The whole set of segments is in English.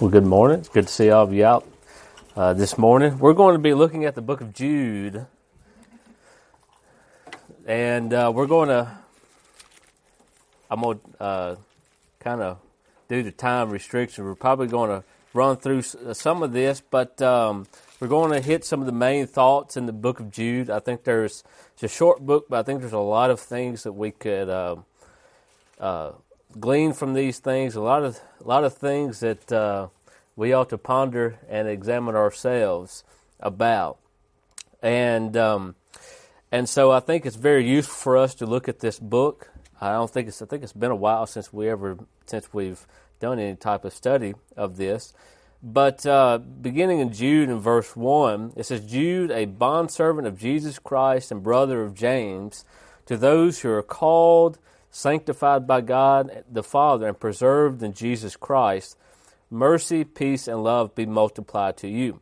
Well, good morning. It's good to see all of you out uh, this morning. We're going to be looking at the book of Jude, and uh, we're going to. I'm going to uh, kind of, due to time restriction. we're probably going to run through uh, some of this, but um, we're going to hit some of the main thoughts in the book of Jude. I think there's it's a short book, but I think there's a lot of things that we could uh, uh, glean from these things. A lot of a lot of things that uh, we ought to ponder and examine ourselves about, and um, and so I think it's very useful for us to look at this book. I don't think it's I think it's been a while since we ever since we've done any type of study of this. But uh, beginning in Jude in verse 1, it says, Jude, a bondservant of Jesus Christ and brother of James, to those who are called, sanctified by God the Father, and preserved in Jesus Christ, mercy, peace, and love be multiplied to you.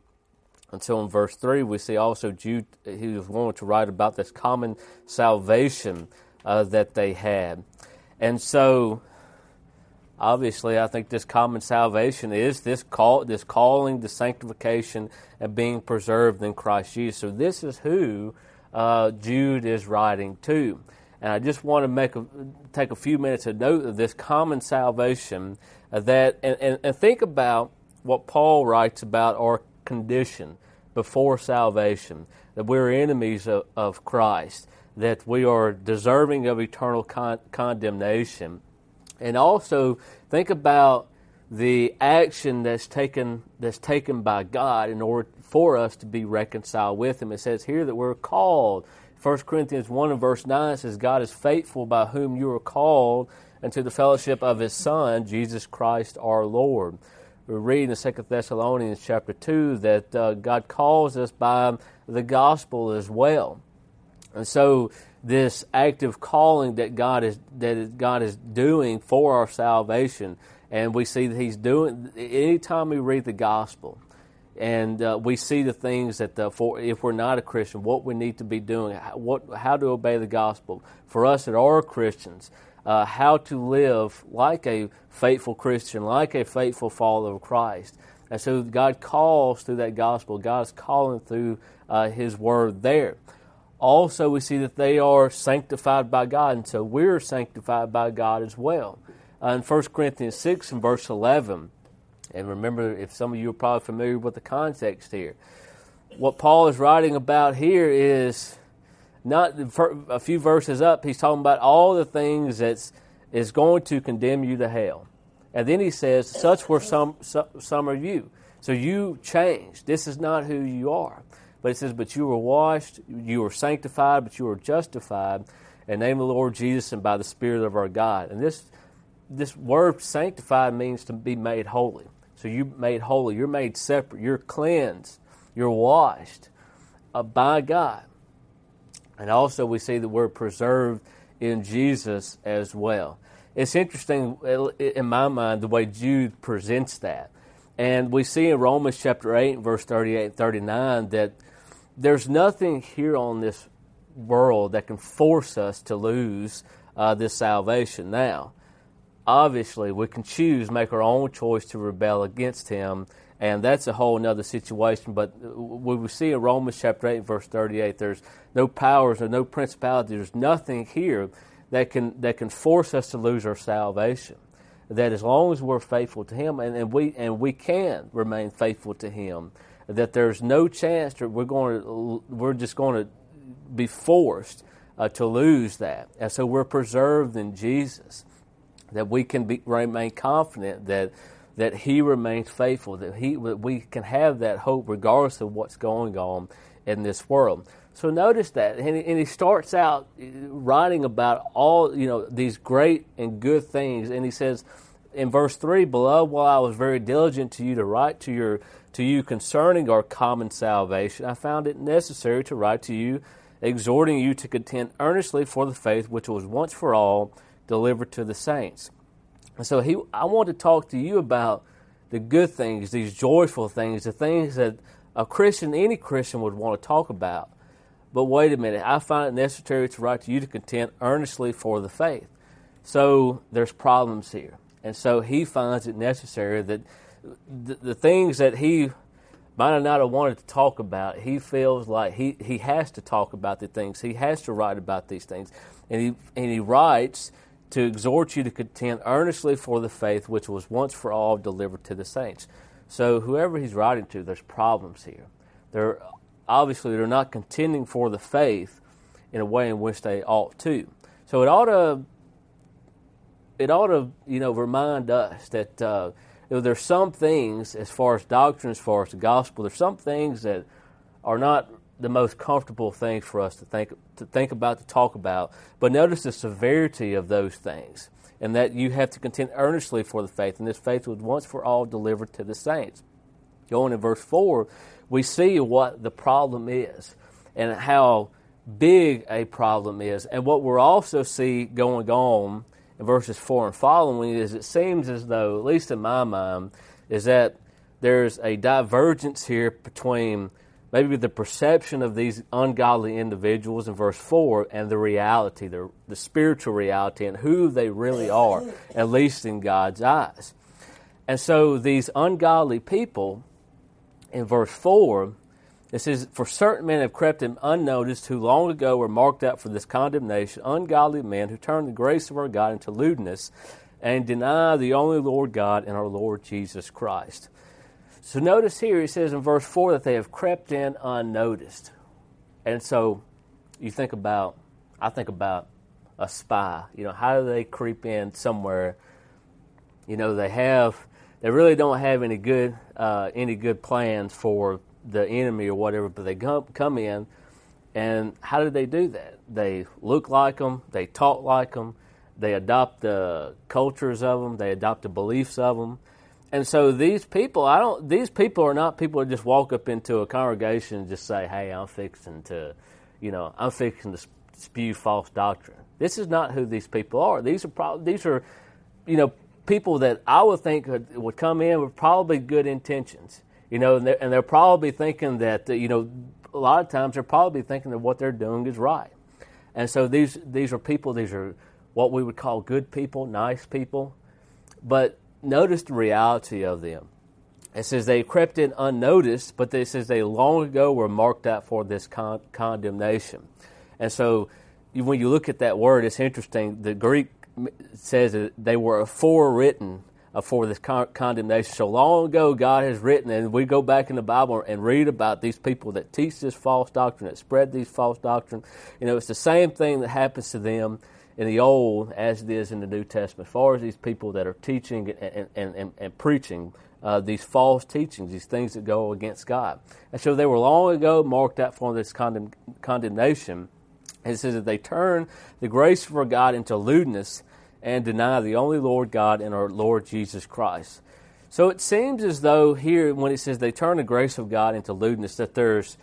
Until in verse 3, we see also Jude, he was going to write about this common salvation uh, that they had. And so obviously, I think this common salvation is this call, this calling, the sanctification, and being preserved in Christ Jesus. So this is who uh, Jude is writing to, and I just want to make a, take a few minutes to note of this common salvation uh, that, and, and, and think about what Paul writes about our condition before salvation, that we're enemies of, of Christ, that we are deserving of eternal con- condemnation and also think about the action that's taken that's taken by God in order for us to be reconciled with Him. It says here that we're called. 1 Corinthians 1 and verse 9 says, God is faithful by whom you are called into the fellowship of His Son, Jesus Christ our Lord. We read in 2 Thessalonians chapter 2 that uh, God calls us by the gospel as well. And so this active calling that God is that God is doing for our salvation, and we see that He's doing. Anytime we read the gospel, and uh, we see the things that the, for if we're not a Christian, what we need to be doing, what how to obey the gospel for us that are Christians, uh, how to live like a faithful Christian, like a faithful follower of Christ. And so God calls through that gospel. God is calling through uh, His word there also we see that they are sanctified by God, and so we're sanctified by God as well. Uh, in 1 Corinthians 6 and verse 11, and remember, if some of you are probably familiar with the context here, what Paul is writing about here is not a few verses up, he's talking about all the things that's is going to condemn you to hell. And then he says, Such were some, some of you. So you changed. This is not who you are. But it says, But you were washed, you were sanctified, but you were justified in the name of the Lord Jesus and by the Spirit of our God. And this this word sanctified means to be made holy. So you're made holy, you're made separate, you're cleansed, you're washed uh, by God. And also we see the word preserved in Jesus as well. It's interesting in my mind the way Jude presents that. And we see in Romans chapter 8, verse 38 and 39, that there's nothing here on this world that can force us to lose uh, this salvation. Now, obviously, we can choose, make our own choice to rebel against Him, and that's a whole other situation. But we see in Romans chapter 8, verse 38, there's no powers or no principality, there's nothing here that can, that can force us to lose our salvation. That as long as we're faithful to Him, and, and, we, and we can remain faithful to Him, that there's no chance that we're going to we're just going to be forced uh, to lose that, and so we're preserved in Jesus. That we can be, remain confident that that He remains faithful. That He that we can have that hope regardless of what's going on in this world. So notice that, and he, and he starts out uh, writing about all you know these great and good things, and he says in verse three, "Beloved, while I was very diligent to you to write to your to you concerning our common salvation, I found it necessary to write to you, exhorting you to contend earnestly for the faith which was once for all delivered to the saints. And so he, I want to talk to you about the good things, these joyful things, the things that a Christian, any Christian, would want to talk about. But wait a minute, I find it necessary to write to you to contend earnestly for the faith. So there's problems here. And so he finds it necessary that the, the things that he might not have wanted to talk about, he feels like he, he has to talk about the things. He has to write about these things. And he, and he writes to exhort you to contend earnestly for the faith which was once for all delivered to the saints. So whoever he's writing to, there's problems here. They're obviously they're not contending for the faith in a way in which they ought to. So it ought to it ought to you know remind us that uh, you know, there's some things as far as doctrine, as far as the gospel, there's some things that are not the most comfortable things for us to think to think about to talk about. But notice the severity of those things, and that you have to contend earnestly for the faith, and this faith was once for all delivered to the saints. Going in verse four, we see what the problem is and how big a problem is, and what we're also see going on in verses 4 and following is it seems as though, at least in my mind, is that there's a divergence here between maybe the perception of these ungodly individuals in verse 4 and the reality, the, the spiritual reality, and who they really are, at least in God's eyes. And so these ungodly people in verse 4 it says, For certain men have crept in unnoticed, who long ago were marked out for this condemnation, ungodly men who turn the grace of our God into lewdness and deny the only Lord God and our Lord Jesus Christ. So notice here, he says in verse 4 that they have crept in unnoticed. And so you think about, I think about a spy. You know, how do they creep in somewhere? You know, they have, they really don't have any good, uh, any good plans for the enemy or whatever, but they come, come in, and how do they do that? They look like them, they talk like them, they adopt the cultures of them, they adopt the beliefs of them. And so these people, I don't. These people are not people that just walk up into a congregation and just say, "Hey, I'm fixing to, you know, I'm fixing to spew false doctrine." This is not who these people are. These are probably these are, you know, people that I would think would, would come in with probably good intentions. You know, and they're, and they're probably thinking that, you know, a lot of times they're probably thinking that what they're doing is right. And so these, these are people, these are what we would call good people, nice people. But notice the reality of them. It says they crept in unnoticed, but it says they long ago were marked out for this con- condemnation. And so when you look at that word, it's interesting. The Greek says that they were forewritten uh, for this con- condemnation. So long ago, God has written, and we go back in the Bible and read about these people that teach this false doctrine, that spread these false doctrine. You know, it's the same thing that happens to them in the Old as it is in the New Testament. As far as these people that are teaching and, and, and, and preaching uh, these false teachings, these things that go against God. And so they were long ago marked out for this condemn- condemnation. It says that they turn the grace of God into lewdness and deny the only Lord God and our Lord Jesus Christ. So it seems as though here, when it says they turn the grace of God into lewdness, that there's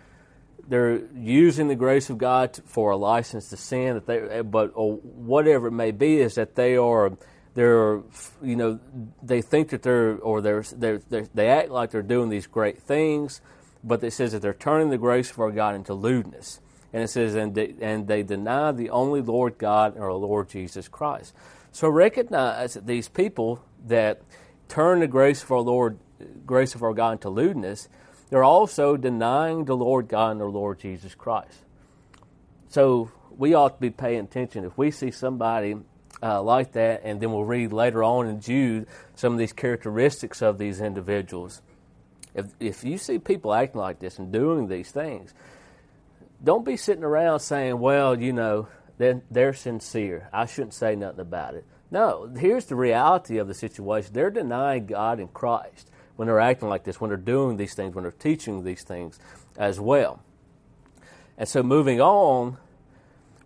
they're using the grace of God for a license to sin, that they, eh, but or whatever it may be, is that they are they're you know they think that they're or they're, they're, they're they act like they're doing these great things, but it says that they're turning the grace of our God into lewdness, and it says and they, and they deny the only Lord God our Lord Jesus Christ. So recognize that these people that turn the grace of our Lord, grace of our God into lewdness, they're also denying the Lord God and the Lord Jesus Christ. So we ought to be paying attention. If we see somebody uh, like that, and then we'll read later on in Jude some of these characteristics of these individuals. If, if you see people acting like this and doing these things, don't be sitting around saying, well, you know, then they're sincere. I shouldn't say nothing about it. No, here's the reality of the situation. They're denying God and Christ when they're acting like this, when they're doing these things, when they're teaching these things as well. And so moving on,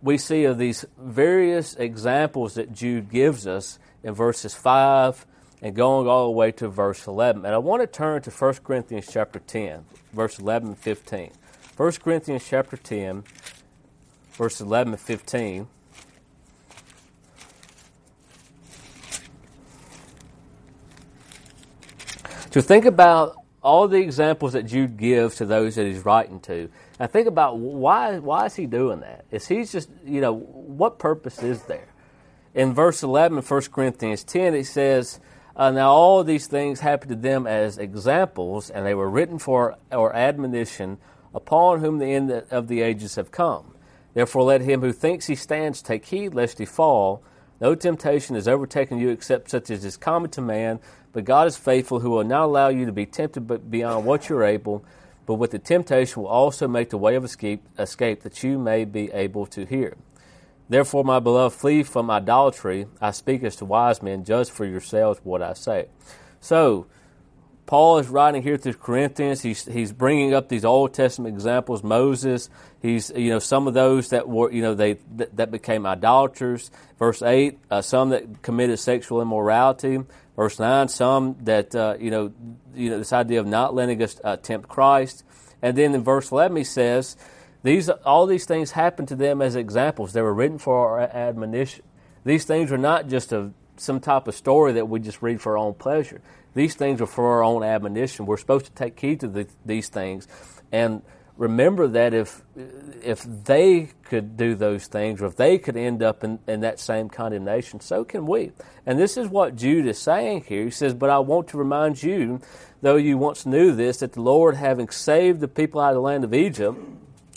we see of these various examples that Jude gives us in verses 5 and going all the way to verse 11. And I want to turn to 1 Corinthians chapter 10, verse 11 and 15. 1 Corinthians chapter 10, verse 11 and 15. So think about all the examples that Jude gives to those that he's writing to. And think about why why is he doing that? Is he just you know what purpose is there? In verse 11 of 1 Corinthians 10, it says, uh, now, all these things happened to them as examples, and they were written for our admonition, upon whom the end of the ages have come. Therefore, let him who thinks he stands take heed lest he fall. No temptation has overtaken you except such as is common to man, but God is faithful, who will not allow you to be tempted beyond what you're able, but with the temptation will also make the way of escape, escape that you may be able to hear. Therefore, my beloved, flee from idolatry. I speak as to wise men. Judge for yourselves what I say. So, Paul is writing here to Corinthians. He's he's bringing up these Old Testament examples. Moses. He's you know some of those that were you know they that, that became idolaters. Verse eight. Uh, some that committed sexual immorality. Verse nine. Some that uh, you know you know this idea of not letting us uh, tempt Christ. And then in verse eleven he says these all these things happened to them as examples. They were written for our admonition. These things are not just a some type of story that we just read for our own pleasure. These things are for our own admonition. We're supposed to take heed to the, these things and remember that if if they could do those things or if they could end up in, in that same condemnation, so can we. And this is what Jude is saying here. He says, But I want to remind you, though you once knew this, that the Lord, having saved the people out of the land of Egypt,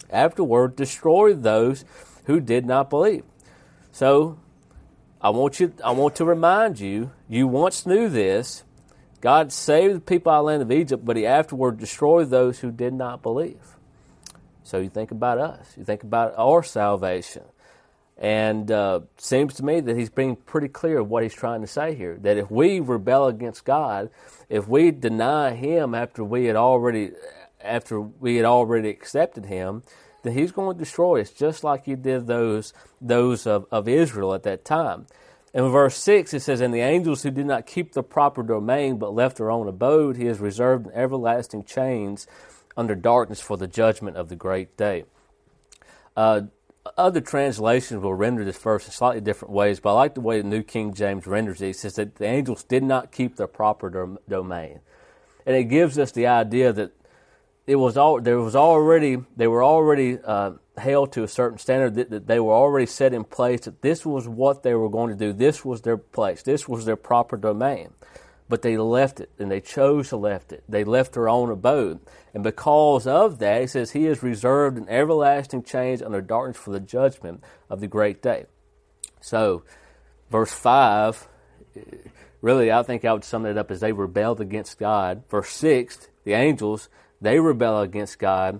afterward destroyed those who did not believe. So I want you I want to remind you, you once knew this, God saved the people out of the land of Egypt, but he afterward destroyed those who did not believe. So you think about us. You think about our salvation. And uh, seems to me that he's being pretty clear of what he's trying to say here. That if we rebel against God, if we deny him after we had already after we had already accepted him, then he's going to destroy us just like he did those those of, of Israel at that time. In verse 6, it says, And the angels who did not keep the proper domain, but left their own abode, he has reserved in everlasting chains under darkness for the judgment of the great day. Uh, other translations will render this verse in slightly different ways, but I like the way the New King James renders it. It says that the angels did not keep their proper domain. And it gives us the idea that it was all there was already they were already uh, held to a certain standard that, that, they were already set in place that this was what they were going to do this was their place this was their proper domain but they left it and they chose to left it they left their own abode and because of that he says he is reserved an everlasting change under darkness for the judgment of the great day so verse 5 really i think i would sum it up as they rebelled against god verse 6 the angels they rebel against God,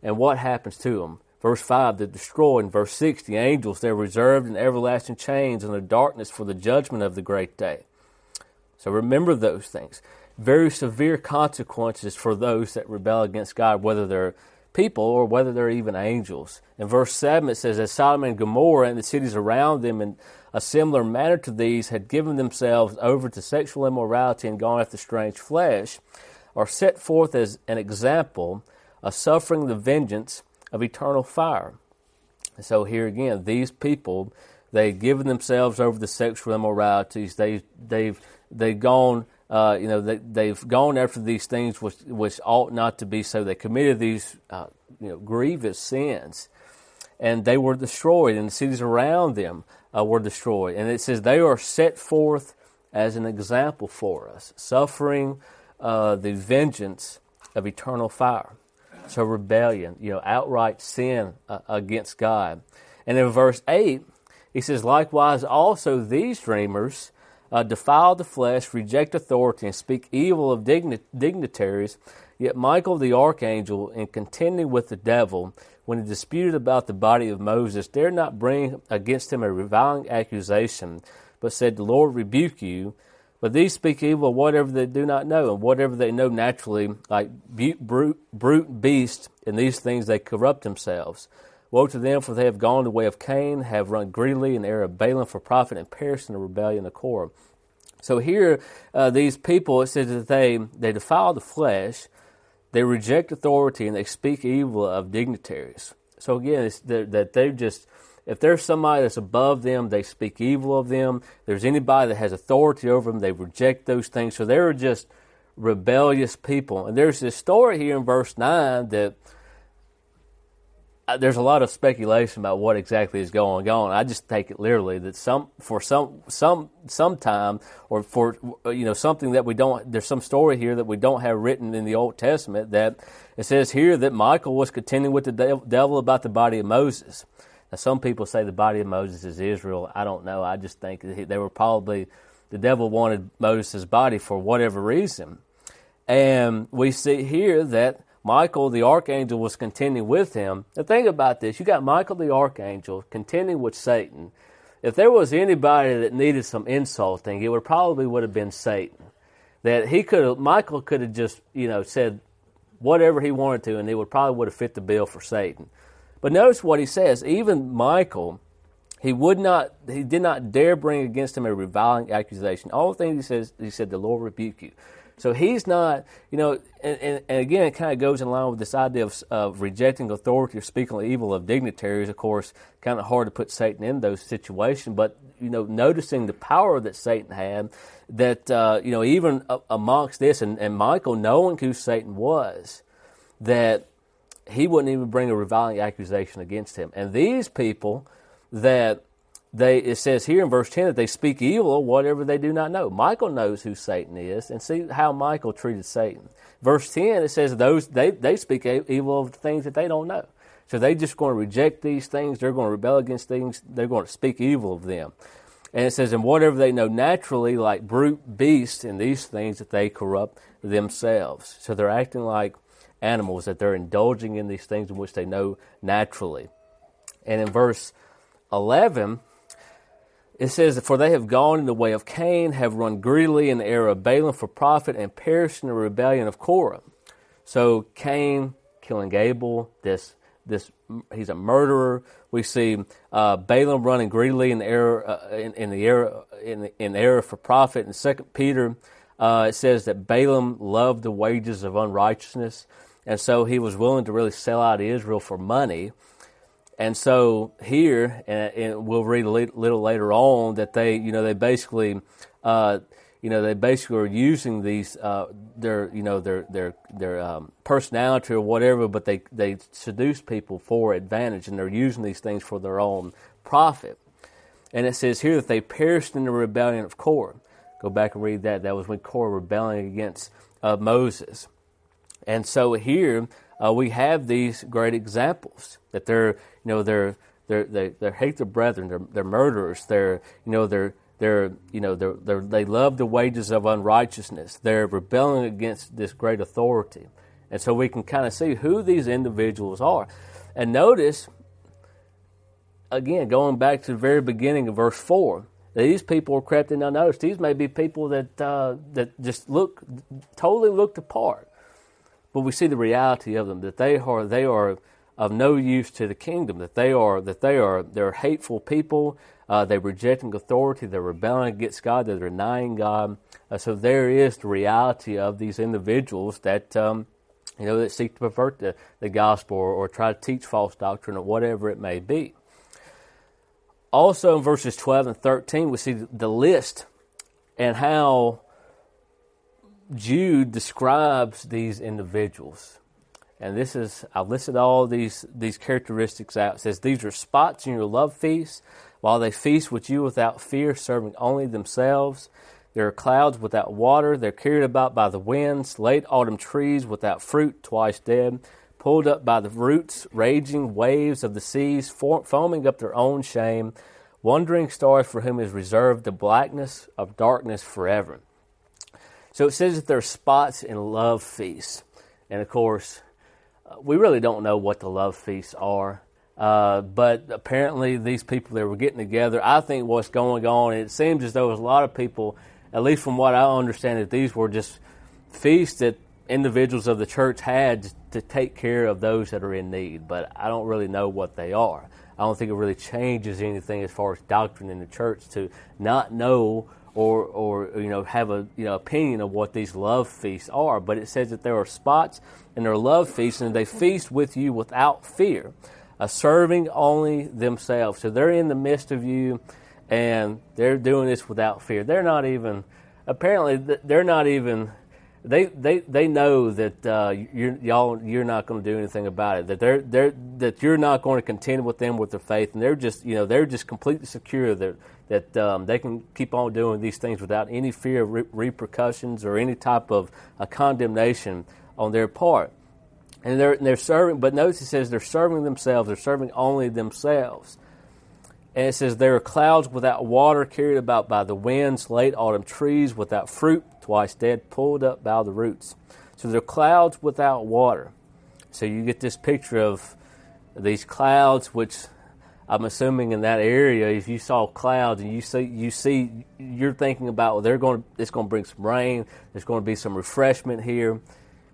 and what happens to them? Verse 5, they're destroyed. In verse 6, the angels, they're reserved in everlasting chains under darkness for the judgment of the great day. So remember those things. Very severe consequences for those that rebel against God, whether they're people or whether they're even angels. In verse 7, it says, As Sodom and Gomorrah and the cities around them in a similar manner to these had given themselves over to sexual immorality and gone after strange flesh, are set forth as an example of suffering the vengeance of eternal fire. So here again, these people, they've given themselves over to sexual immoralities. They, they've, they've gone, uh, you know, they, they've gone after these things which, which ought not to be so. They committed these, uh, you know, grievous sins, and they were destroyed, and the cities around them uh, were destroyed. And it says they are set forth as an example for us, suffering uh, the vengeance of eternal fire. So rebellion, you know, outright sin uh, against God. And in verse 8, he says, Likewise, also these dreamers uh, defile the flesh, reject authority, and speak evil of digni- dignitaries. Yet Michael the archangel, in contending with the devil, when he disputed about the body of Moses, dared not bring against him a reviling accusation, but said, The Lord rebuke you. But these speak evil of whatever they do not know, and whatever they know naturally, like brute, brute beasts, in these things they corrupt themselves. Woe to them, for they have gone the way of Cain, have run greedily in the error of Balaam for profit, and perished in the rebellion of Korah. So here, uh, these people, it says that they, they defile the flesh, they reject authority, and they speak evil of dignitaries. So again, it's that they just if there's somebody that's above them, they speak evil of them. If there's anybody that has authority over them, they reject those things. So they're just rebellious people. And there's this story here in verse 9 that there's a lot of speculation about what exactly is going on. I just take it literally that some for some some sometime or for you know something that we don't there's some story here that we don't have written in the Old Testament that it says here that Michael was contending with the devil about the body of Moses. Now some people say the body of Moses is Israel. I don't know. I just think they were probably the devil wanted Moses' body for whatever reason. And we see here that Michael the archangel was contending with him. The thing about this, you got Michael the archangel contending with Satan. If there was anybody that needed some insulting, it would probably would have been Satan. That he could Michael could have just, you know, said whatever he wanted to, and it would probably would have fit the bill for Satan. But notice what he says. Even Michael, he would not, he did not dare bring against him a reviling accusation. All the things he says, he said, the Lord rebuke you. So he's not, you know, and, and, and, again, it kind of goes in line with this idea of, of rejecting authority or speaking evil of dignitaries. Of course, kind of hard to put Satan in those situations, but, you know, noticing the power that Satan had, that, uh, you know, even amongst this, and, and Michael knowing who Satan was, that he wouldn't even bring a reviling accusation against him. And these people that they it says here in verse 10 that they speak evil of whatever they do not know. Michael knows who Satan is, and see how Michael treated Satan. Verse 10 it says those they, they speak evil of things that they don't know. So they're just going to reject these things, they're going to rebel against things, they're going to speak evil of them. And it says, and whatever they know naturally, like brute beasts and these things, that they corrupt themselves. So they're acting like animals, that they're indulging in these things in which they know naturally. And in verse 11, it says, For they have gone in the way of Cain, have run greedily in the error of Balaam for profit, and perished in the rebellion of Korah. So Cain killing Abel, this this he's a murderer. We see uh, Balaam running greedily in the error uh, in, in, the error in, the, in error for profit. In Second Peter, uh, it says that Balaam loved the wages of unrighteousness, and so he was willing to really sell out Israel for money. And so here, and, and we'll read a little later on that they, you know, they basically, uh, you know, they basically are using these uh, their, you know, their their their um, personality or whatever, but they they seduce people for advantage, and they're using these things for their own profit. And it says here that they perished in the rebellion of Korah. Go back and read that. That was when Korah rebelling against uh, Moses. And so here uh, we have these great examples that they're, you know, they're, they're, they, they hate their brethren, they're, they're murderers, they're, you know, they're, they're, you know, they're, they're, they love the wages of unrighteousness. They're rebelling against this great authority. And so we can kind of see who these individuals are. And notice, again, going back to the very beginning of verse 4, these people are crept in unnoticed. These may be people that, uh, that just look, totally looked apart but we see the reality of them that they are they are of no use to the kingdom. That they are that they are they're hateful people. Uh, they're rejecting authority. They're rebelling against God. They're denying God. Uh, so there is the reality of these individuals that um, you know that seek to pervert the, the gospel or, or try to teach false doctrine or whatever it may be. Also in verses 12 and 13, we see the list and how Jude describes these individuals. And this is, I've listed all these, these characteristics out. It says, These are spots in your love feast, while they feast with you without fear, serving only themselves. There are clouds without water. They're carried about by the winds, late autumn trees without fruit, twice dead, pulled up by the roots, raging waves of the seas, foaming up their own shame, wandering stars for whom is reserved the blackness of darkness forever. So it says that there are spots in love feasts. And of course, uh, we really don't know what the love feasts are. Uh, but apparently, these people that were getting together, I think what's going on, it seems as though a lot of people, at least from what I understand, that these were just feasts that individuals of the church had to take care of those that are in need. But I don't really know what they are. I don't think it really changes anything as far as doctrine in the church to not know or or you know have a you know opinion of what these love feasts are, but it says that there are spots in their love feasts, and they feast with you without fear, uh, serving only themselves. So they're in the midst of you, and they're doing this without fear. They're not even apparently they're not even they they they know that uh, you're y'all you're not going to do anything about it. That they're they're that you're not going to contend with them with their faith, and they're just you know they're just completely secure that that um, they can keep on doing these things without any fear of re- repercussions or any type of uh, condemnation on their part. And they're they're serving, but notice it says they're serving themselves. They're serving only themselves. And it says, There are clouds without water carried about by the winds, late autumn trees without fruit, twice dead, pulled up by the roots. So they're clouds without water. So you get this picture of these clouds, which I'm assuming in that area, if you saw clouds and you see, you see, you're thinking about well, they're going, to, it's going to bring some rain. There's going to be some refreshment here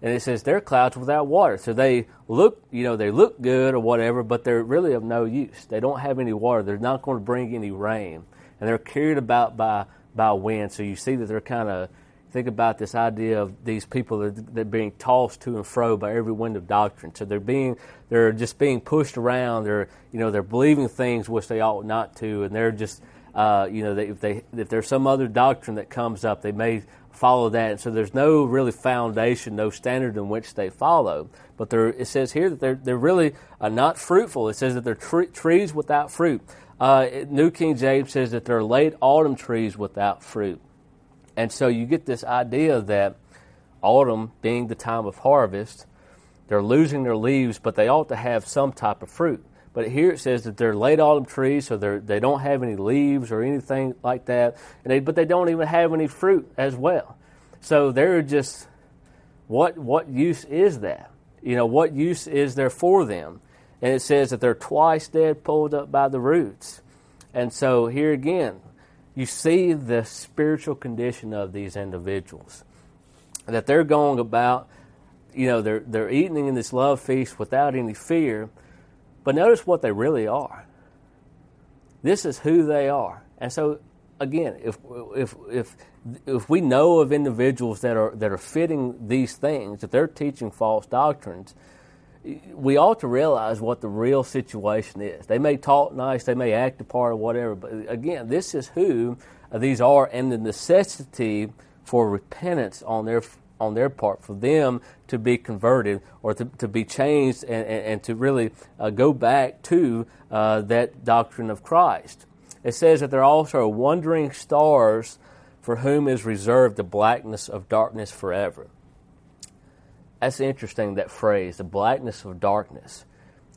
and it says they're clouds without water. So they look, you know, they look good or whatever, but they're really of no use. They don't have any water. They're not going to bring any rain, and they're carried about by by wind. So you see that they're kind of think about this idea of these people that they're being tossed to and fro by every wind of doctrine. So they're being they're just being pushed around. They're you know they're believing things which they ought not to, and they're just uh, you know they, if they if there's some other doctrine that comes up, they may follow that. And so there's no really foundation, no standard in which they follow. But it says here that they're, they're really uh, not fruitful. It says that they're tre- trees without fruit. Uh, New King James says that they're late autumn trees without fruit. And so you get this idea that autumn being the time of harvest, they're losing their leaves, but they ought to have some type of fruit. But here it says that they're late autumn trees, so they they don't have any leaves or anything like that. And they, but they don't even have any fruit as well. So they're just what what use is that? You know, what use is there for them? And it says that they're twice dead, pulled up by the roots. And so here again, you see the spiritual condition of these individuals. That they're going about, you know, they're they're eating in this love feast without any fear but notice what they really are. This is who they are. And so, again, if, if, if, if we know of individuals that are, that are fitting these things, that they're teaching false doctrines, we ought to realize what the real situation is. They may talk nice, they may act a part or whatever, but again, this is who these are and the necessity for repentance on their on their part for them to be converted or to, to be changed and, and, and to really uh, go back to uh, that doctrine of Christ. It says that there also are wandering stars for whom is reserved the blackness of darkness forever. That's interesting, that phrase, the blackness of darkness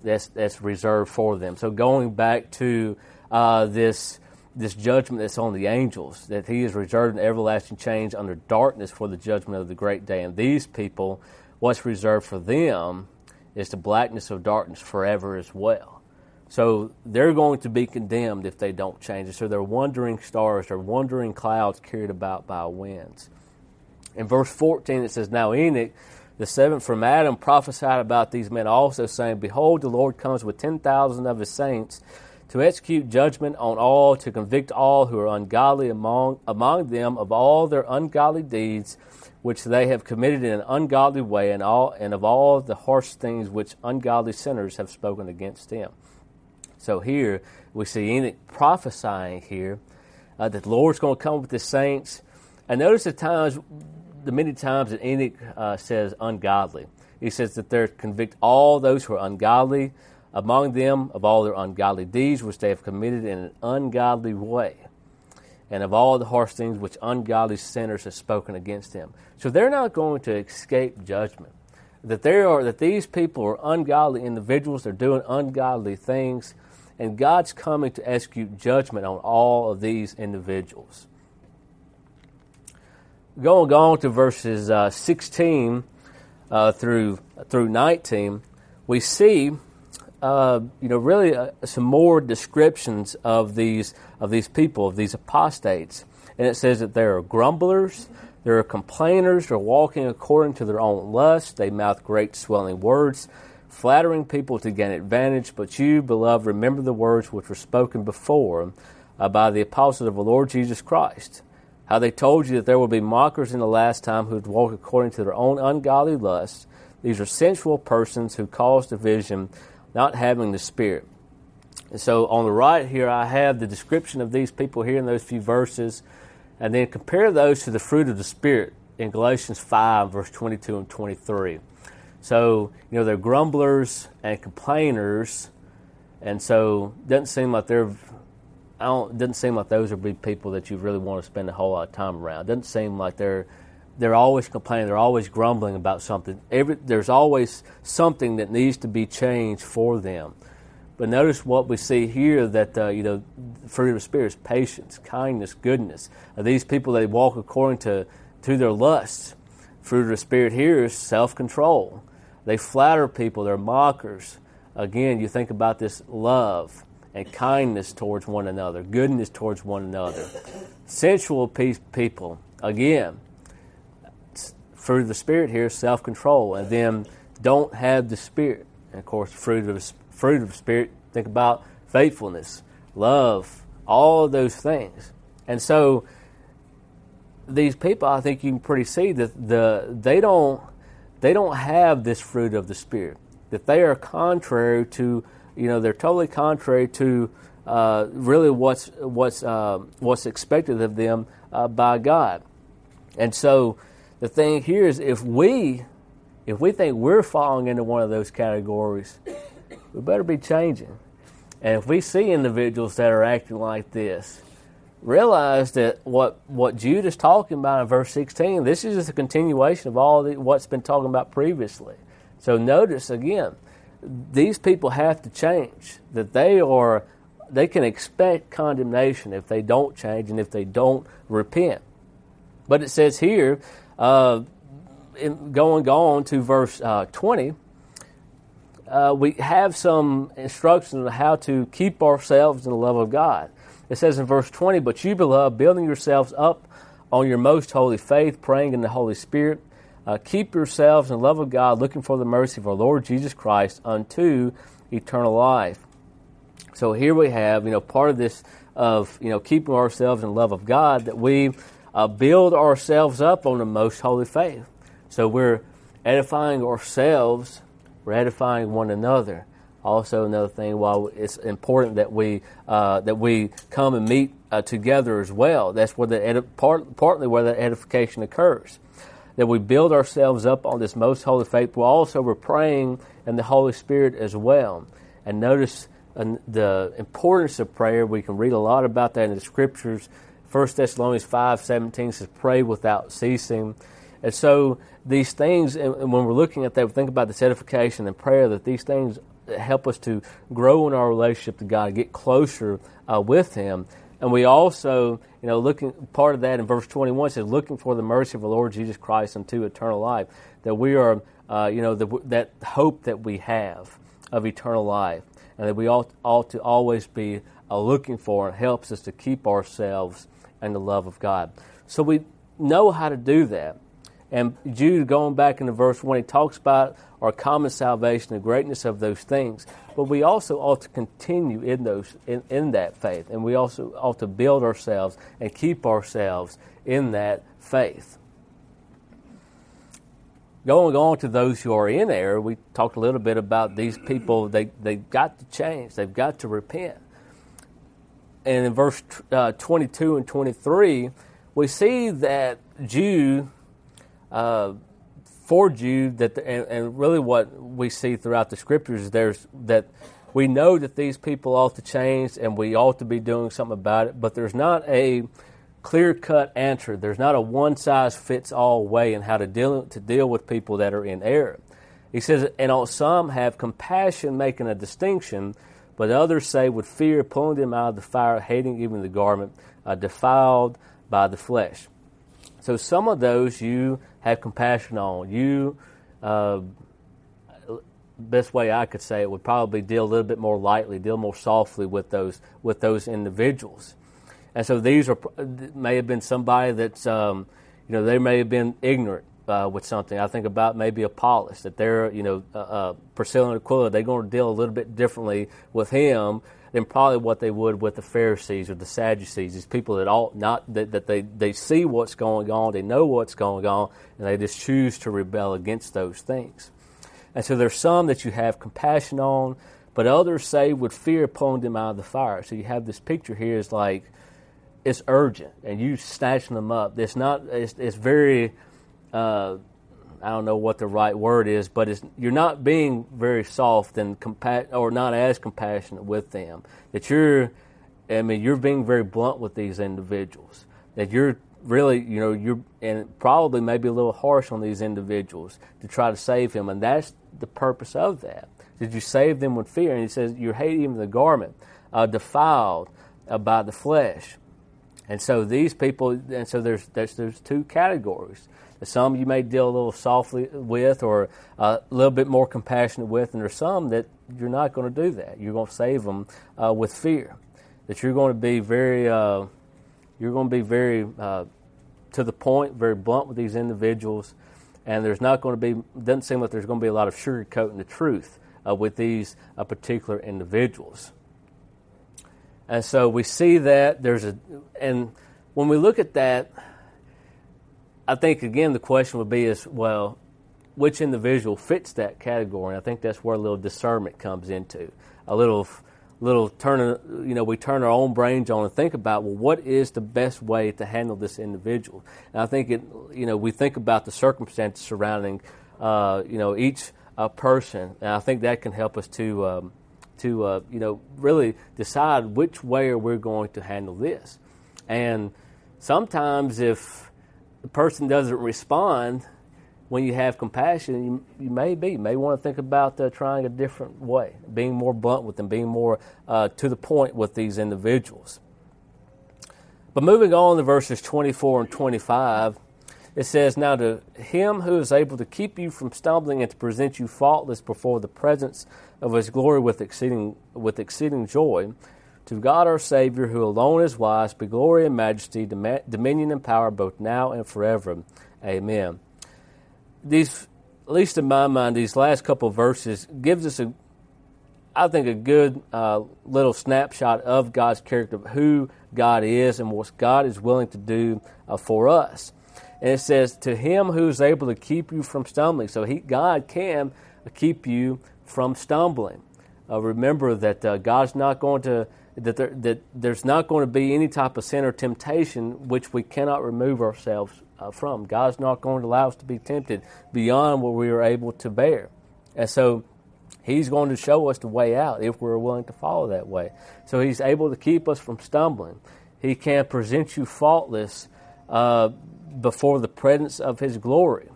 that's, that's reserved for them. So going back to uh, this this judgment that's on the angels, that he is reserved an everlasting change under darkness for the judgment of the great day. And these people, what's reserved for them is the blackness of darkness forever as well. So they're going to be condemned if they don't change it. So they're wandering stars, they're wandering clouds carried about by winds. In verse 14, it says, Now Enoch, the seventh from Adam, prophesied about these men also, saying, Behold, the Lord comes with ten thousand of his saints to execute judgment on all, to convict all who are ungodly among, among them of all their ungodly deeds which they have committed in an ungodly way, and, all, and of all the harsh things which ungodly sinners have spoken against him. So here we see Enoch prophesying here uh, that the Lord's going to come with the saints. And notice the times, the many times that Enoch uh, says ungodly. He says that they're convict all those who are ungodly among them of all their ungodly deeds which they have committed in an ungodly way, and of all the harsh things which ungodly sinners have spoken against him. So they're not going to escape judgment. That there are that these people are ungodly individuals, they're doing ungodly things, and God's coming to execute judgment on all of these individuals. Going on to verses uh, 16 uh, through through 19, we see uh, you know, really uh, some more descriptions of these of these people, of these apostates. And it says that there are grumblers, there are complainers, they're walking according to their own lust, they mouth great swelling words, flattering people to gain advantage. But you, beloved, remember the words which were spoken before uh, by the apostles of the Lord Jesus Christ. How they told you that there will be mockers in the last time who would walk according to their own ungodly lusts. These are sensual persons who cause division not having the Spirit. And so on the right here, I have the description of these people here in those few verses, and then compare those to the fruit of the Spirit in Galatians 5, verse 22 and 23. So, you know, they're grumblers and complainers, and so it doesn't seem like they're I don't it doesn't seem like those would be people that you really want to spend a whole lot of time around. It doesn't seem like they're they're always complaining, they're always grumbling about something. Every, there's always something that needs to be changed for them. But notice what we see here that, uh, you know, fruit of the Spirit is patience, kindness, goodness. These people, they walk according to, to their lusts. Fruit of the Spirit here is self control. They flatter people, they're mockers. Again, you think about this love and kindness towards one another, goodness towards one another. Sensual people, again, fruit of the Spirit here is self control. And then don't have the Spirit. And of course, fruit of fruit of the Spirit, think about faithfulness, love, all those things. And so these people, I think you can pretty see that the they don't they don't have this fruit of the Spirit. That they are contrary to you know they're totally contrary to uh, really what's what's uh, what's expected of them uh, by God. And so the thing here is if we if we think we're falling into one of those categories, we better be changing. And if we see individuals that are acting like this, realize that what what Jude is talking about in verse 16, this is just a continuation of all the, what's been talking about previously. So notice again, these people have to change. That they are they can expect condemnation if they don't change and if they don't repent. But it says here, uh, going on to verse uh, 20, uh, we have some instructions on how to keep ourselves in the love of God. It says in verse 20, But you, beloved, building yourselves up on your most holy faith, praying in the Holy Spirit, uh, keep yourselves in the love of God, looking for the mercy of our Lord Jesus Christ unto eternal life. So here we have, you know, part of this of, you know, keeping ourselves in the love of God, that we uh, build ourselves up on the most holy faith. So we're edifying ourselves we're edifying one another. Also, another thing, while it's important that we uh, that we come and meet uh, together as well. That's where the part, partly where that edification occurs. That we build ourselves up on this most holy faith. But also, we're praying in the Holy Spirit as well. And notice uh, the importance of prayer. We can read a lot about that in the Scriptures. 1 Thessalonians five seventeen says, "Pray without ceasing." And so these things, and when we're looking at that, we think about this edification and prayer, that these things help us to grow in our relationship to God, get closer uh, with Him. And we also, you know, looking part of that in verse 21 says, looking for the mercy of the Lord Jesus Christ unto eternal life. That we are, uh, you know, the, that hope that we have of eternal life, and that we ought, ought to always be uh, looking for and helps us to keep ourselves in the love of God. So we know how to do that. And Jude, going back into verse 1, he talks about our common salvation, the greatness of those things. But we also ought to continue in those in, in that faith. And we also ought to build ourselves and keep ourselves in that faith. Going on to those who are in error, we talked a little bit about these people. They, they've got to change, they've got to repent. And in verse uh, 22 and 23, we see that Jude uh, for Jude that the, and, and, really what we see throughout the scriptures is there's that we know that these people ought to change and we ought to be doing something about it, but there's not a clear cut answer. There's not a one size fits all way in how to deal to deal with people that are in error. He says, and some have compassion, making a distinction, but others say with fear, pulling them out of the fire, hating even the garment, uh, defiled by the flesh. So some of those you have compassion on. You, uh, best way I could say it would probably deal a little bit more lightly, deal more softly with those with those individuals. And so these are may have been somebody that's um, you know they may have been ignorant uh, with something. I think about maybe Apollos that they're you know uh, uh, Priscilla and Aquila they're going to deal a little bit differently with him than probably what they would with the Pharisees or the Sadducees. These people that all not that, that they, they see what's going on, they know what's going on, and they just choose to rebel against those things. And so there's some that you have compassion on, but others say with fear pulling them out of the fire. So you have this picture here is like it's urgent, and you snatching them up. It's not. It's, it's very uh, I don't know what the right word is, but it's, you're not being very soft and compa- or not as compassionate with them. That you're, I mean, you're being very blunt with these individuals. That you're really, you know, you're and probably maybe a little harsh on these individuals to try to save him, and that's the purpose of that. Did you save them with fear? And he says you hate even the garment uh, defiled uh, by the flesh. And so these people, and so there's, there's there's two categories. Some you may deal a little softly with, or a little bit more compassionate with, and there's some that you're not going to do that. You're going to save them uh, with fear. That you're going to be very, uh, you're going to be very uh, to the point, very blunt with these individuals, and there's not going to be. Doesn't seem like there's going to be a lot of sugarcoating the truth uh, with these uh, particular individuals. And so we see that there's a, and when we look at that I think again the question would be is well, which individual fits that category? And I think that's where a little discernment comes into. A little little turn you know we turn our own brains on and think about well what is the best way to handle this individual? And i think it you know we think about the circumstances surrounding uh, you know each uh, person. And i think that can help us to um, to uh, you know really decide which way we're going to handle this. And sometimes if the person doesn't respond when you have compassion, you, you may be, you may want to think about uh, trying a different way, being more blunt with them, being more uh, to the point with these individuals. But moving on to verses 24 and 25, it says, Now to him who is able to keep you from stumbling and to present you faultless before the presence of his glory with exceeding, with exceeding joy, to God our Savior, who alone is wise, be glory and majesty, dominion and power, both now and forever. Amen. These, at least in my mind, these last couple verses gives us a, I think, a good uh, little snapshot of God's character, who God is and what God is willing to do uh, for us. And it says, "To Him who is able to keep you from stumbling." So He, God, can keep you from stumbling. Uh, remember that uh, God's not going to that, there, that there's not going to be any type of sin or temptation which we cannot remove ourselves uh, from. God's not going to allow us to be tempted beyond what we are able to bear. And so He's going to show us the way out if we're willing to follow that way. So He's able to keep us from stumbling. He can present you faultless uh, before the presence of His glory.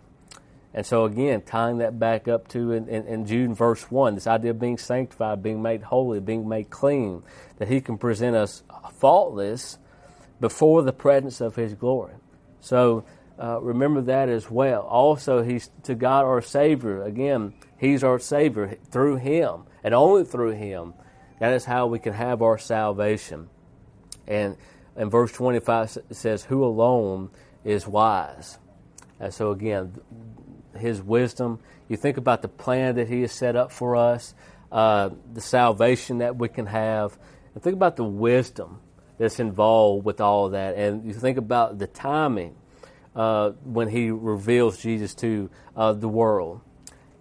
And so, again, tying that back up to in, in, in, Jude verse 1, this idea of being sanctified, being made holy, being made clean, that He can present us faultless before the presence of His glory. So, uh, remember that as well. Also, He's to God our Savior. Again, He's our Savior through Him, and only through Him. That is how we can have our salvation. And in verse 25 says, Who alone is wise? And so, again, his wisdom. You think about the plan that He has set up for us, uh, the salvation that we can have, and think about the wisdom that's involved with all of that. And you think about the timing uh, when He reveals Jesus to uh, the world.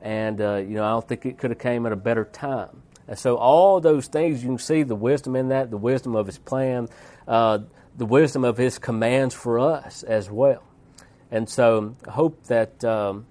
And uh, you know, I don't think it could have came at a better time. And so, all those things you can see the wisdom in that, the wisdom of His plan, uh, the wisdom of His commands for us as well. And so, I hope that. Um,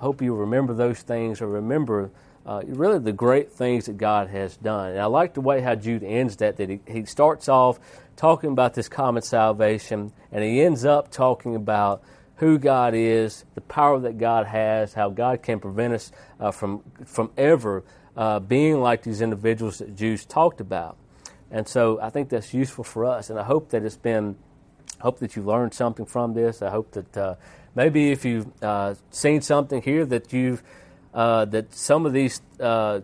hope you remember those things or remember uh, really the great things that God has done. And I like the way how Jude ends that, that he, he starts off talking about this common salvation, and he ends up talking about who God is, the power that God has, how God can prevent us uh, from, from ever uh, being like these individuals that Jude talked about. And so I think that's useful for us, and I hope that it's been, I hope that you learned something from this. I hope that uh, maybe if you've uh, seen something here that you've uh, that some of these uh,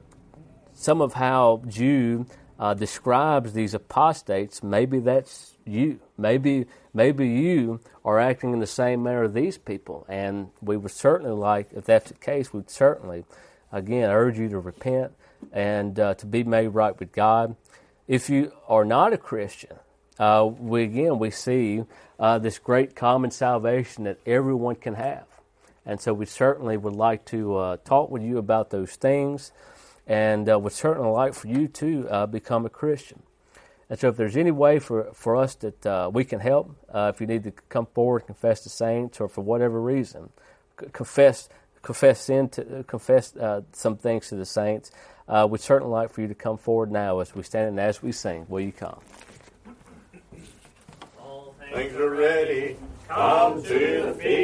some of how Jude uh, describes these apostates, maybe that's you. Maybe maybe you are acting in the same manner these people, and we would certainly like, if that's the case, we'd certainly again urge you to repent and uh, to be made right with God. If you are not a Christian, uh, we again we see uh, this great common salvation that everyone can have. And so we certainly would like to uh, talk with you about those things and uh, would certainly like for you to uh, become a Christian. And so if there's any way for, for us that uh, we can help, uh, if you need to come forward confess the saints or for whatever reason, c- confess confess sin to confess uh, some things to the saints, uh, we'd certainly like for you to come forward now as we stand and as we sing. Will you come? Things are ready. Come to the feast.